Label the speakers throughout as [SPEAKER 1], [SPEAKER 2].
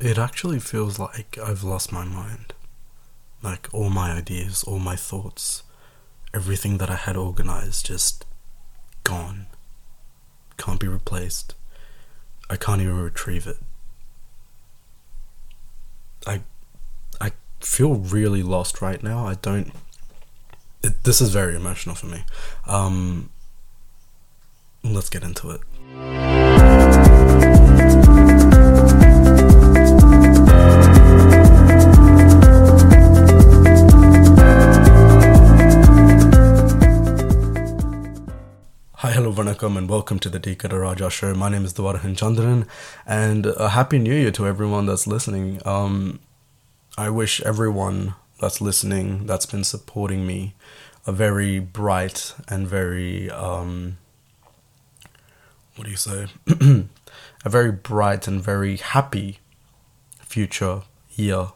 [SPEAKER 1] It actually feels like I've lost my mind. Like all my ideas, all my thoughts, everything that I had organized just gone. Can't be replaced. I can't even retrieve it. I I feel really lost right now. I don't it, this is very emotional for me. Um let's get into it. Vanakkam, and welcome to the Deekada Raja show. My name is Dwarahan Chandran, and a happy new year to everyone that's listening. Um, I wish everyone that's listening, that's been supporting me, a very bright and very, um, what do you say? a very bright and very happy future year,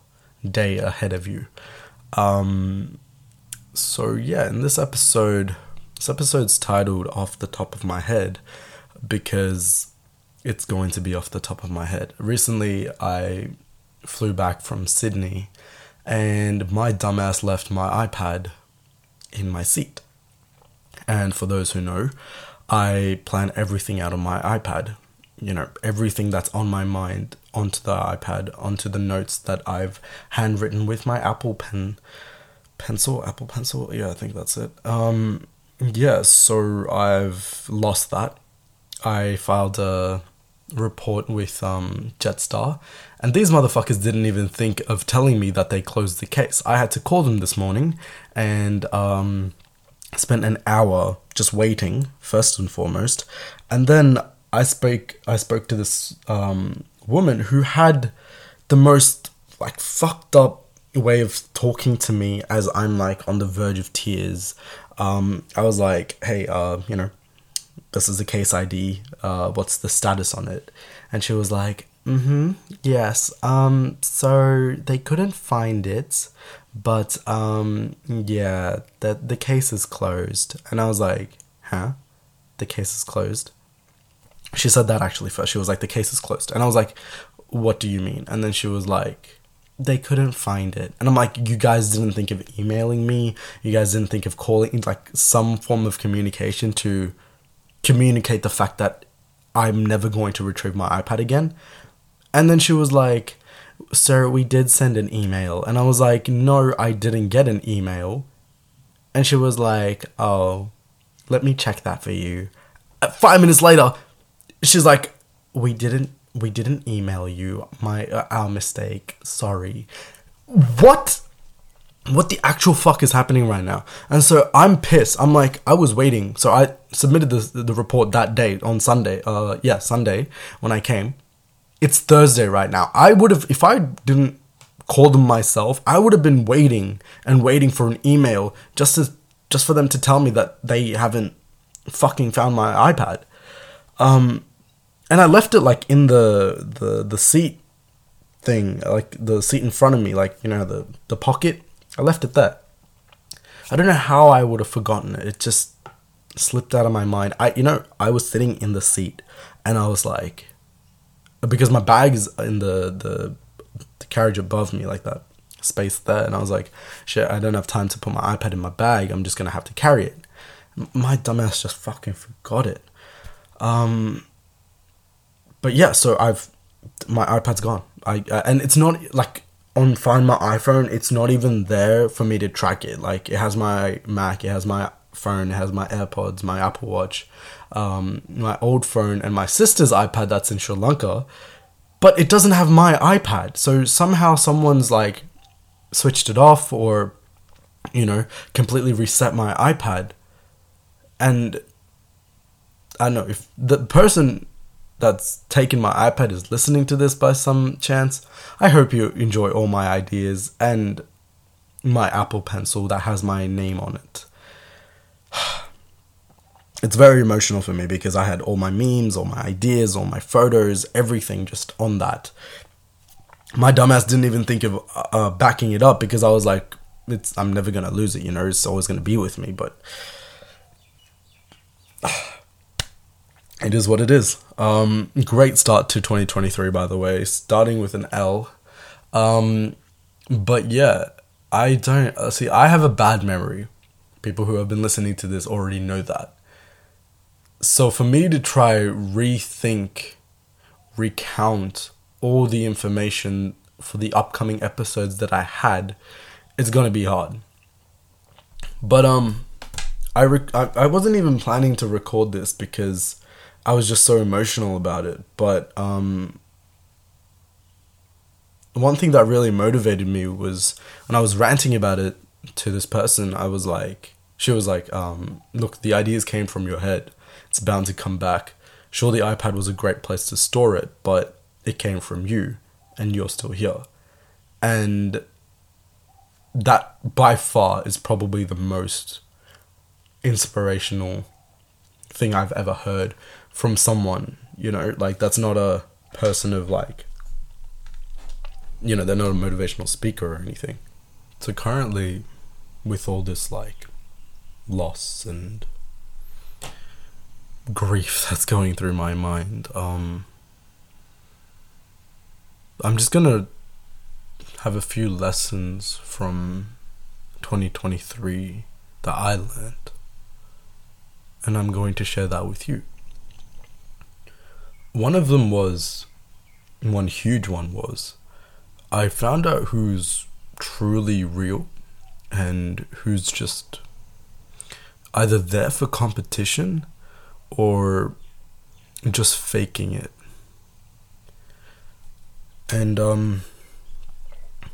[SPEAKER 1] day ahead of you. Um, so, yeah, in this episode, this episode's titled Off the Top of My Head because it's going to be off the top of my head. Recently, I flew back from Sydney and my dumbass left my iPad in my seat. And for those who know, I plan everything out on my iPad. You know, everything that's on my mind onto the iPad, onto the notes that I've handwritten with my Apple Pen pencil, Apple Pencil. Yeah, I think that's it. Um, yeah, so I've lost that. I filed a report with um, Jetstar, and these motherfuckers didn't even think of telling me that they closed the case. I had to call them this morning and um, spent an hour just waiting, first and foremost, and then I spoke. I spoke to this um, woman who had the most like fucked up way of talking to me as I'm like on the verge of tears um, I was like, hey, uh, you know, this is a case ID. Uh, what's the status on it? And she was like, mm-hmm, yes. Um, so they couldn't find it, but um, yeah, the the case is closed. And I was like, huh? The case is closed. She said that actually first. She was like, the case is closed. And I was like, what do you mean? And then she was like, they couldn't find it. And I'm like, you guys didn't think of emailing me. You guys didn't think of calling, like some form of communication to communicate the fact that I'm never going to retrieve my iPad again. And then she was like, sir, we did send an email. And I was like, no, I didn't get an email. And she was like, oh, let me check that for you. Five minutes later, she's like, we didn't we didn't email you. My uh, our mistake. Sorry. What? What the actual fuck is happening right now? And so I'm pissed. I'm like, I was waiting. So I submitted the the report that day on Sunday. Uh, yeah, Sunday when I came. It's Thursday right now. I would have if I didn't call them myself. I would have been waiting and waiting for an email just to just for them to tell me that they haven't fucking found my iPad. Um, and I left it like in the the the seat thing, like the seat in front of me, like you know the the pocket. I left it there. I don't know how I would have forgotten it. It just slipped out of my mind. I you know I was sitting in the seat and I was like, because my bag is in the the, the carriage above me, like that space there, and I was like, shit, I don't have time to put my iPad in my bag. I'm just gonna have to carry it. My dumbass just fucking forgot it. Um, but yeah, so I've my iPad's gone. I uh, and it's not like on Find My iPhone. It's not even there for me to track it. Like it has my Mac, it has my phone, it has my AirPods, my Apple Watch, um, my old phone, and my sister's iPad that's in Sri Lanka. But it doesn't have my iPad. So somehow someone's like switched it off or you know completely reset my iPad. And I don't know if the person that's taken my iPad is listening to this by some chance, I hope you enjoy all my ideas and my Apple Pencil that has my name on it. It's very emotional for me because I had all my memes, all my ideas, all my photos, everything just on that. My dumbass didn't even think of uh, backing it up because I was like, "It's I'm never gonna lose it, you know. It's always gonna be with me." But it is what it is. Um, great start to 2023, by the way, starting with an L. Um, but yeah, I don't uh, see. I have a bad memory. People who have been listening to this already know that. So for me to try rethink, recount all the information for the upcoming episodes that I had, it's gonna be hard. But um, I rec- I, I wasn't even planning to record this because I was just so emotional about it. But um, one thing that really motivated me was when I was ranting about it to this person. I was like, she was like, um, "Look, the ideas came from your head. It's bound to come back. Sure, the iPad was a great place to store it, but it came from you, and you're still here." And that by far is probably the most inspirational thing I've ever heard from someone, you know, like that's not a person of like you know, they're not a motivational speaker or anything. So currently with all this like loss and grief that's going through my mind, um I'm just going to have a few lessons from 2023 that I learned. And I'm going to share that with you. One of them was, one huge one was, I found out who's truly real and who's just either there for competition or just faking it. And um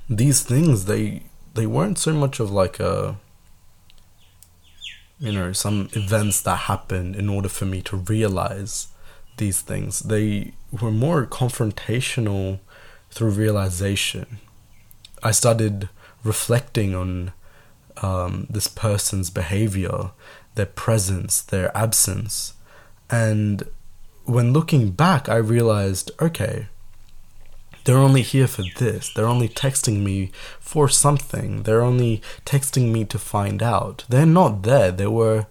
[SPEAKER 1] these things they they weren't so much of like a you know some events that happened in order for me to realize these things they were more confrontational through realization i started reflecting on um, this person's behavior their presence their absence and when looking back i realized okay they're only here for this. They're only texting me for something. They're only texting me to find out. They're not there. They were.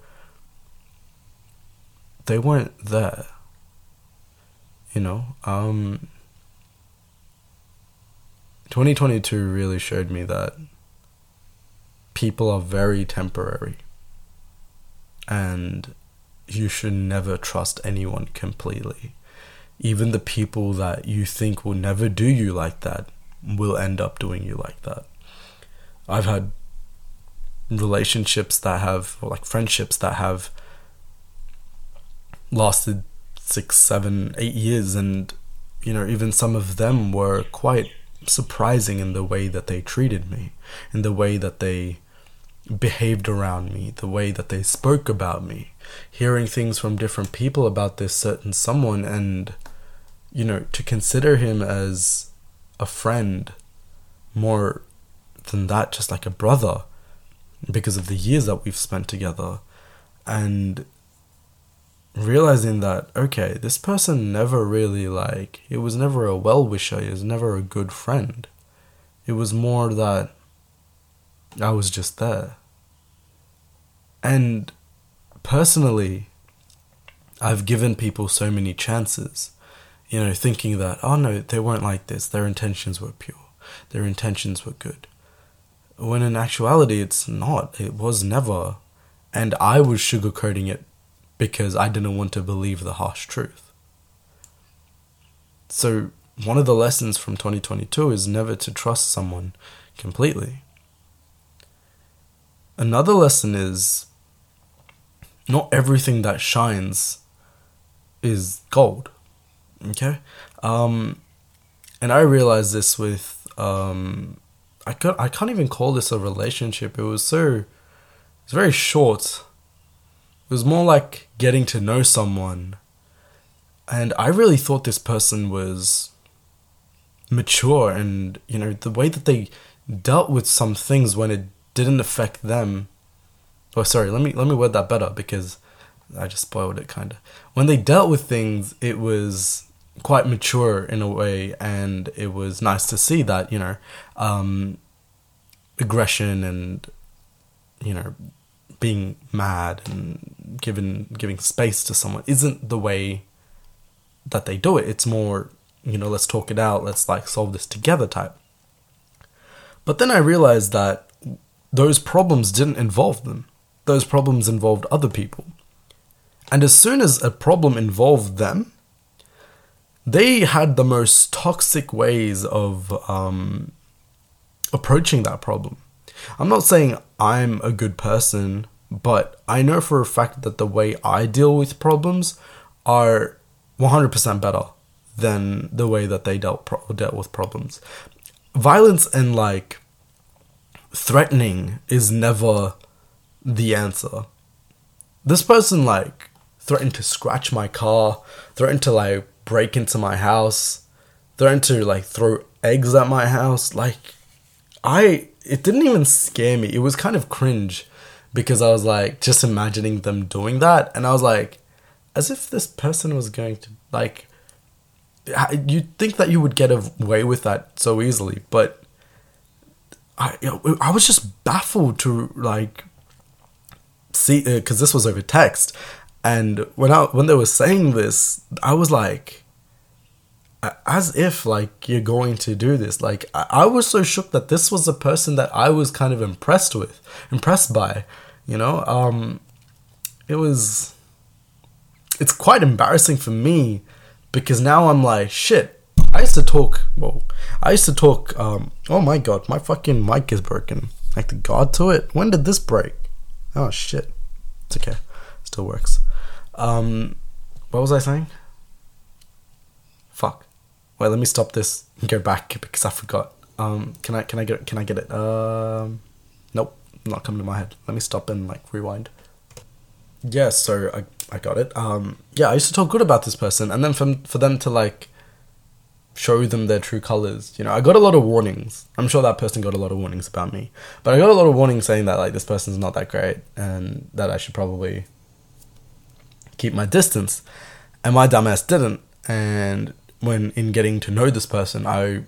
[SPEAKER 1] They weren't there. You know? Um. 2022 really showed me that people are very temporary. And you should never trust anyone completely even the people that you think will never do you like that will end up doing you like that. I've had relationships that have, or like friendships that have lasted six, seven, eight years, and you know, even some of them were quite surprising in the way that they treated me, in the way that they behaved around me, the way that they spoke about me, hearing things from different people about this certain someone, and you know, to consider him as a friend more than that, just like a brother, because of the years that we've spent together, and realizing that, okay, this person never really like, it was never a well wisher, it was never a good friend. It was more that I was just there. And personally, I've given people so many chances you know, thinking that, oh no, they weren't like this, their intentions were pure, their intentions were good. When in actuality, it's not, it was never. And I was sugarcoating it because I didn't want to believe the harsh truth. So, one of the lessons from 2022 is never to trust someone completely. Another lesson is not everything that shines is gold. Okay. Um, and I realized this with um, I could I can't even call this a relationship. It was so it's very short. It was more like getting to know someone. And I really thought this person was mature and you know the way that they dealt with some things when it didn't affect them. Oh sorry, let me let me word that better because I just spoiled it kind of. When they dealt with things, it was quite mature in a way, and it was nice to see that you know um, aggression and you know being mad and giving giving space to someone isn't the way that they do it. It's more, you know, let's talk it out, let's like solve this together type. But then I realized that those problems didn't involve them. Those problems involved other people. And as soon as a problem involved them, they had the most toxic ways of um, approaching that problem. I'm not saying I'm a good person, but I know for a fact that the way I deal with problems are 100% better than the way that they dealt pro- dealt with problems. Violence and like threatening is never the answer. This person like threatened to scratch my car, threatened to like break into my house, threatened to like throw eggs at my house. Like I it didn't even scare me. It was kind of cringe because I was like just imagining them doing that and I was like as if this person was going to like you'd think that you would get away with that so easily but I I was just baffled to like see because uh, this was over text and when I when they were saying this I was like as if like you're going to do this. Like I, I was so shook that this was a person that I was kind of impressed with impressed by you know? Um it was it's quite embarrassing for me because now I'm like shit I used to talk well I used to talk um oh my god my fucking mic is broken. Like the guard to it? When did this break? Oh shit. It's okay. Still works. Um what was I saying? Fuck Wait, let me stop this and go back because I forgot. Um, can I can I get can I get it? Um, nope, not coming to my head. Let me stop and like rewind. Yeah, so I I got it. Um, yeah, I used to talk good about this person, and then for for them to like show them their true colors, you know, I got a lot of warnings. I'm sure that person got a lot of warnings about me, but I got a lot of warnings saying that like this person's not that great and that I should probably keep my distance, and my dumbass didn't, and when in getting to know this person, I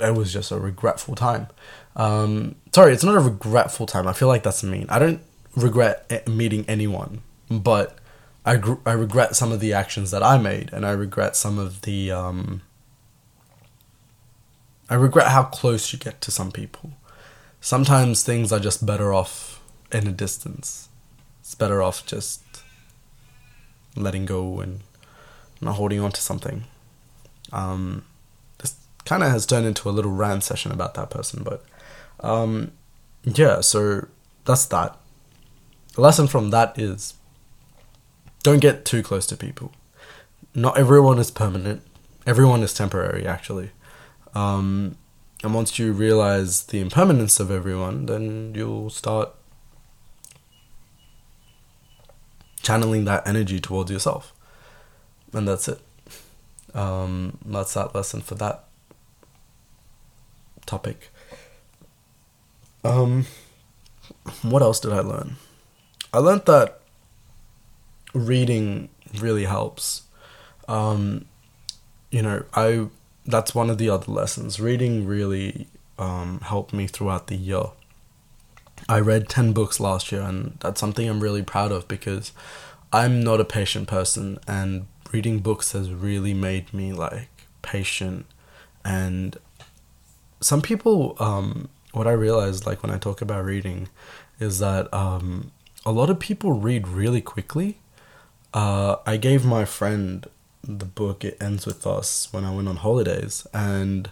[SPEAKER 1] it was just a regretful time. Um, sorry, it's not a regretful time. I feel like that's mean. I don't regret meeting anyone, but I gr- I regret some of the actions that I made, and I regret some of the um, I regret how close you get to some people. Sometimes things are just better off in a distance. It's better off just letting go and not holding on to something. Um, this kind of has turned into a little rant session about that person, but um, yeah, so that's that. The lesson from that is don't get too close to people. Not everyone is permanent, everyone is temporary, actually. Um, and once you realize the impermanence of everyone, then you'll start channeling that energy towards yourself. And that's it. Um, that's that lesson for that topic. Um, what else did I learn? I learned that reading really helps. Um, you know, I that's one of the other lessons. Reading really um, helped me throughout the year. I read 10 books last year, and that's something I'm really proud of because I'm not a patient person, and reading books has really made me like patient. And some people um what i realized like when i talk about reading is that um a lot of people read really quickly. Uh i gave my friend the book it ends with us when i went on holidays and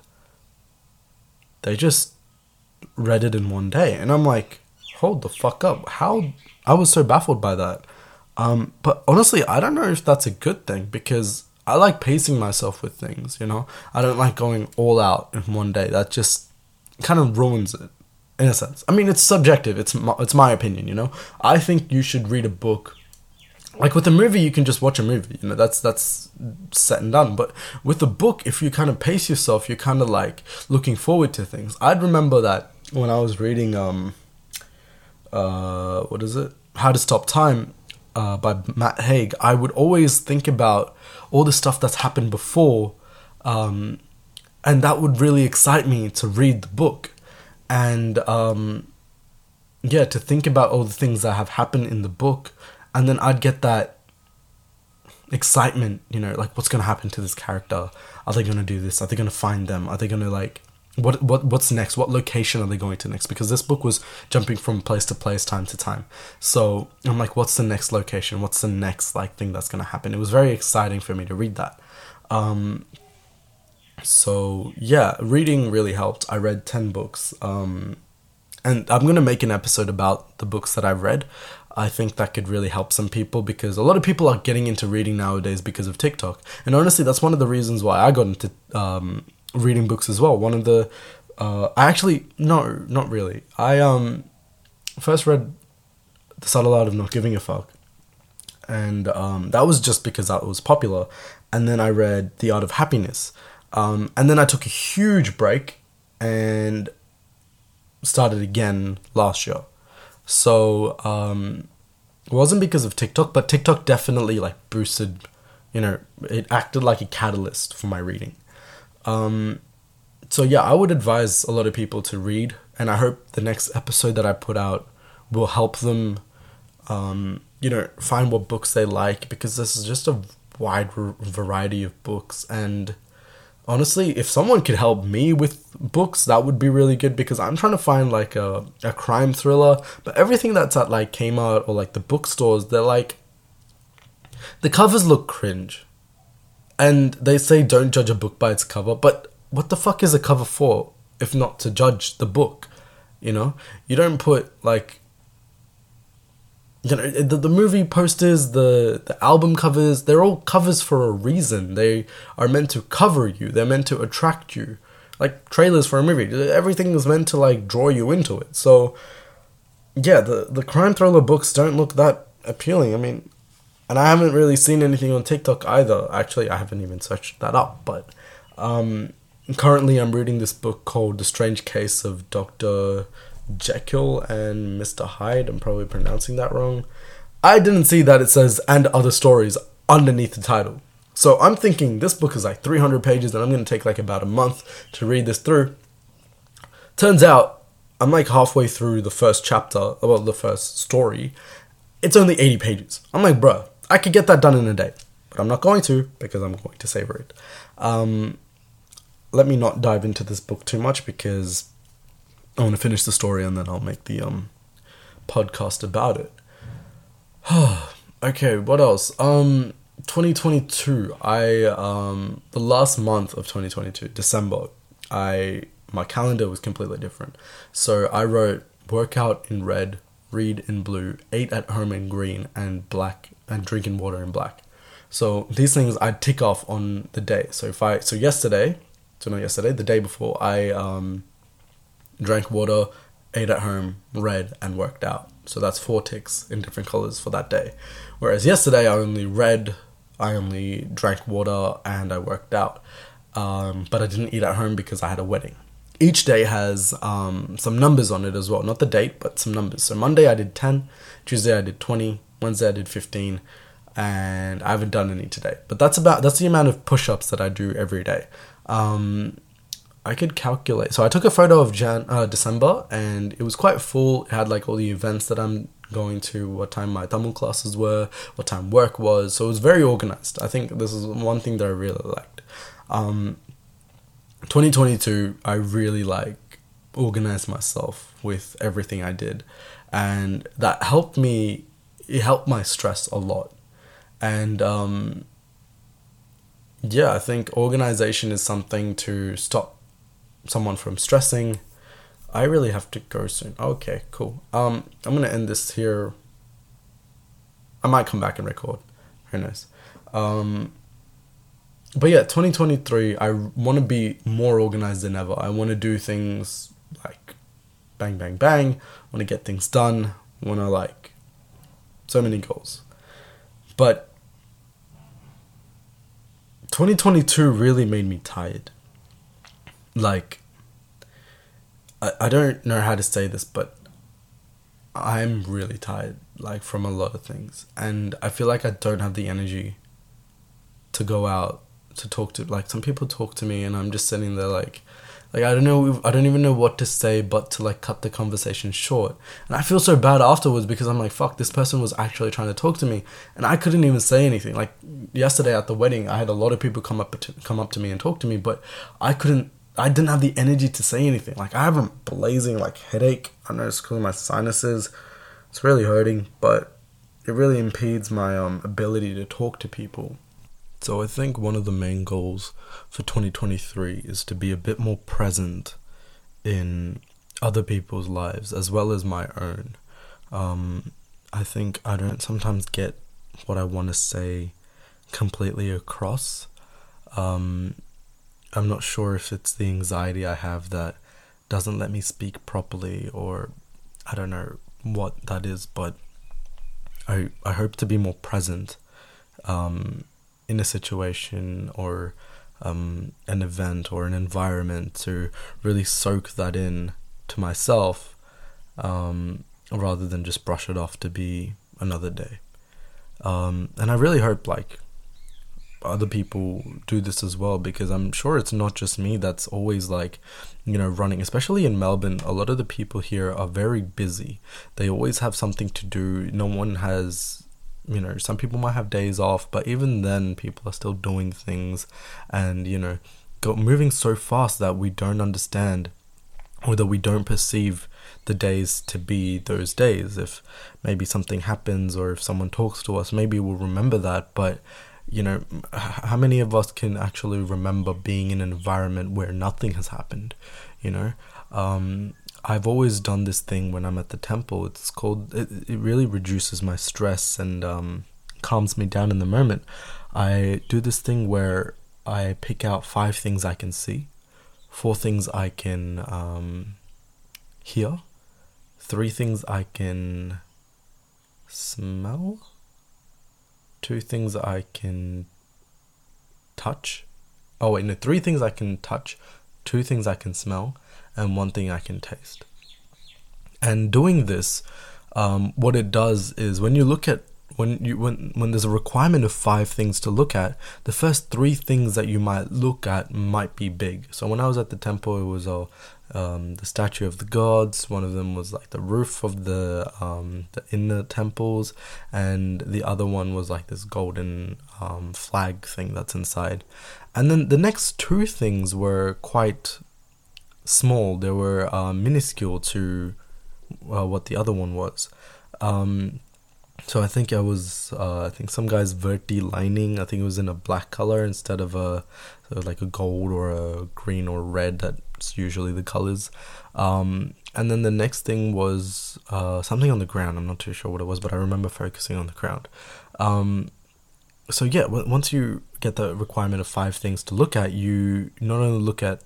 [SPEAKER 1] they just read it in one day. And i'm like hold the fuck up. How i was so baffled by that um, but honestly, I don't know if that's a good thing because I like pacing myself with things, you know? I don't like going all out in one day. That just kind of ruins it in a sense. I mean, it's subjective. It's my, it's my opinion, you know? I think you should read a book like with a movie you can just watch a movie you know that's that's set and done but with a book if you kind of pace yourself you're kind of like looking forward to things i'd remember that when i was reading um uh what is it how to stop time uh, by Matt Haig, I would always think about all the stuff that's happened before, um, and that would really excite me to read the book, and um, yeah, to think about all the things that have happened in the book, and then I'd get that excitement, you know, like what's gonna happen to this character? Are they gonna do this? Are they gonna find them? Are they gonna like what what what's next? What location are they going to next? Because this book was jumping from place to place, time to time. So I'm like, what's the next location? What's the next like thing that's gonna happen? It was very exciting for me to read that. Um, so yeah, reading really helped. I read ten books. Um, and I'm gonna make an episode about the books that I've read. I think that could really help some people because a lot of people are getting into reading nowadays because of TikTok. And honestly, that's one of the reasons why I got into um, reading books as well. One of the uh, I actually no, not really. I um first read The Subtle Art of Not Giving a Fuck, and um, that was just because that was popular. And then I read The Art of Happiness, um, and then I took a huge break and started again last year. So um, it wasn't because of TikTok, but TikTok definitely like boosted. You know, it acted like a catalyst for my reading. Um, so yeah, I would advise a lot of people to read, and I hope the next episode that I put out will help them, um, you know, find what books they like because this is just a wide variety of books. And honestly, if someone could help me with books, that would be really good because I'm trying to find like a a crime thriller, but everything that's at like Kmart or like the bookstores, they're like the covers look cringe and they say don't judge a book by its cover, but what the fuck is a cover for if not to judge the book? You know, you don't put like you know the, the movie posters the the album covers they're all covers for a reason. They are meant to cover you. They're meant to attract you. Like trailers for a movie everything is meant to like draw you into it. So yeah the the crime thriller books don't look that appealing. I mean and I haven't really seen anything on TikTok either. Actually, I haven't even searched that up. But um, currently, I'm reading this book called The Strange Case of Dr. Jekyll and Mr. Hyde. I'm probably pronouncing that wrong. I didn't see that it says and other stories underneath the title. So I'm thinking this book is like 300 pages and I'm going to take like about a month to read this through. Turns out I'm like halfway through the first chapter, well, the first story. It's only 80 pages. I'm like, bruh, I could get that done in a day, but I'm not going to because I'm going to savor it. Um, let me not dive into this book too much because I want to finish the story and then I'll make the um, podcast about it. okay, what else? Um, 2022. I um, the last month of 2022, December. I my calendar was completely different. So I wrote workout in red, read in blue, ate at home in green, and black and drinking water in black. So these things I tick off on the day. So if I so yesterday, so not yesterday, the day before, I um, drank water, ate at home, read, and worked out. So that's four ticks in different colors for that day. Whereas yesterday I only read, I only drank water, and I worked out. Um, but I didn't eat at home because I had a wedding. Each day has um, some numbers on it as well, not the date, but some numbers. So Monday I did 10, Tuesday I did 20, Wednesday I did 15 and I haven't done any today. But that's about that's the amount of push-ups that I do every day. Um, I could calculate. So I took a photo of Jan uh, December and it was quite full. It had like all the events that I'm going to, what time my Tamil classes were, what time work was. So it was very organized. I think this is one thing that I really liked. Um, 2022, I really like organized myself with everything I did, and that helped me it helped my stress a lot. And um, yeah, I think organization is something to stop someone from stressing. I really have to go soon. Okay, cool. Um, I'm gonna end this here. I might come back and record. Who knows? Um, but yeah, 2023. I want to be more organized than ever. I want to do things like bang, bang, bang. Want to get things done. Want to like so many goals. But 2022 really made me tired. Like, I, I don't know how to say this, but I'm really tired, like, from a lot of things. And I feel like I don't have the energy to go out to talk to, like, some people talk to me, and I'm just sitting there, like, Like I don't know, I don't even know what to say, but to like cut the conversation short. And I feel so bad afterwards because I'm like, fuck, this person was actually trying to talk to me, and I couldn't even say anything. Like yesterday at the wedding, I had a lot of people come up to come up to me and talk to me, but I couldn't. I didn't have the energy to say anything. Like I have a blazing like headache. I know it's because my sinuses. It's really hurting, but it really impedes my um ability to talk to people. So I think one of the main goals for 2023 is to be a bit more present in other people's lives as well as my own. Um, I think I don't sometimes get what I want to say completely across. Um, I'm not sure if it's the anxiety I have that doesn't let me speak properly or I don't know what that is, but I I hope to be more present um, in a situation or um, an event or an environment to really soak that in to myself um, rather than just brush it off to be another day. Um, and I really hope like other people do this as well because I'm sure it's not just me that's always like, you know, running. Especially in Melbourne, a lot of the people here are very busy. They always have something to do. No one has you know some people might have days off but even then people are still doing things and you know go, moving so fast that we don't understand or that we don't perceive the days to be those days. If maybe something happens or if someone talks to us maybe we'll remember that. But you know how many of us can actually remember being in an environment where nothing has happened you know? Um, I've always done this thing when I'm at the temple. It's called, it, it really reduces my stress and um, calms me down in the moment. I do this thing where I pick out five things I can see, four things I can um, hear, three things I can smell, two things I can touch. Oh, wait, no, three things I can touch, two things I can smell, and one thing I can taste. And doing this, um, what it does is when you look at when you when when there's a requirement of five things to look at, the first three things that you might look at might be big. So when I was at the temple, it was all um, the statue of the gods. One of them was like the roof of the um, the inner temples, and the other one was like this golden um, flag thing that's inside. And then the next two things were quite small. They were uh, minuscule to uh, what the other one was. Um, so I think I was, uh, I think some guy's verti lining. I think it was in a black color instead of a like a gold or a green or red. That's usually the colors. Um, and then the next thing was uh, something on the ground. I'm not too sure what it was, but I remember focusing on the ground. Um, so yeah, w- once you get the requirement of five things to look at, you not only look at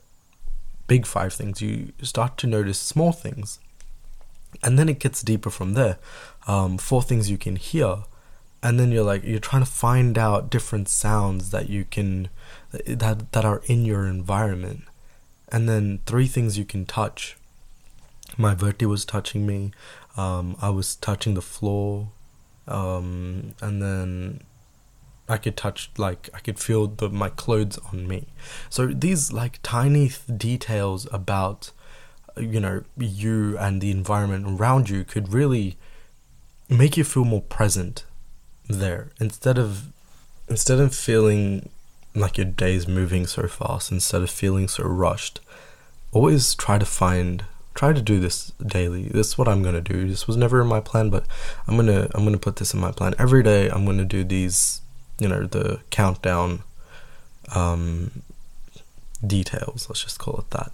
[SPEAKER 1] big five things, you start to notice small things. And then it gets deeper from there. Um, four things you can hear. And then you're like, you're trying to find out different sounds that you can, that, that are in your environment. And then three things you can touch. My verti was touching me. Um, I was touching the floor. Um, and then I could touch like I could feel the my clothes on me. So these like tiny th- details about you know you and the environment around you could really make you feel more present there instead of instead of feeling like your day's moving so fast instead of feeling so rushed. Always try to find try to do this daily. This is what i'm going to do. This was never in my plan but i'm going to i'm going to put this in my plan. Every day i'm going to do these you know the countdown um, details. Let's just call it that.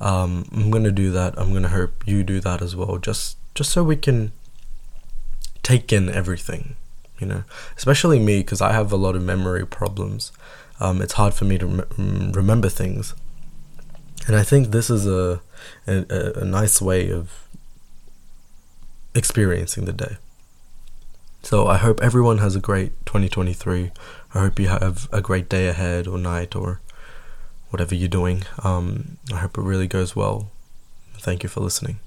[SPEAKER 1] Um, I'm gonna do that. I'm gonna hope you do that as well. Just just so we can take in everything, you know. Especially me because I have a lot of memory problems. Um, it's hard for me to rem- remember things, and I think this is a, a a nice way of experiencing the day. So I hope everyone has a great 2023. I hope you have a great day ahead or night or whatever you're doing. Um, I hope it really goes well. Thank you for listening.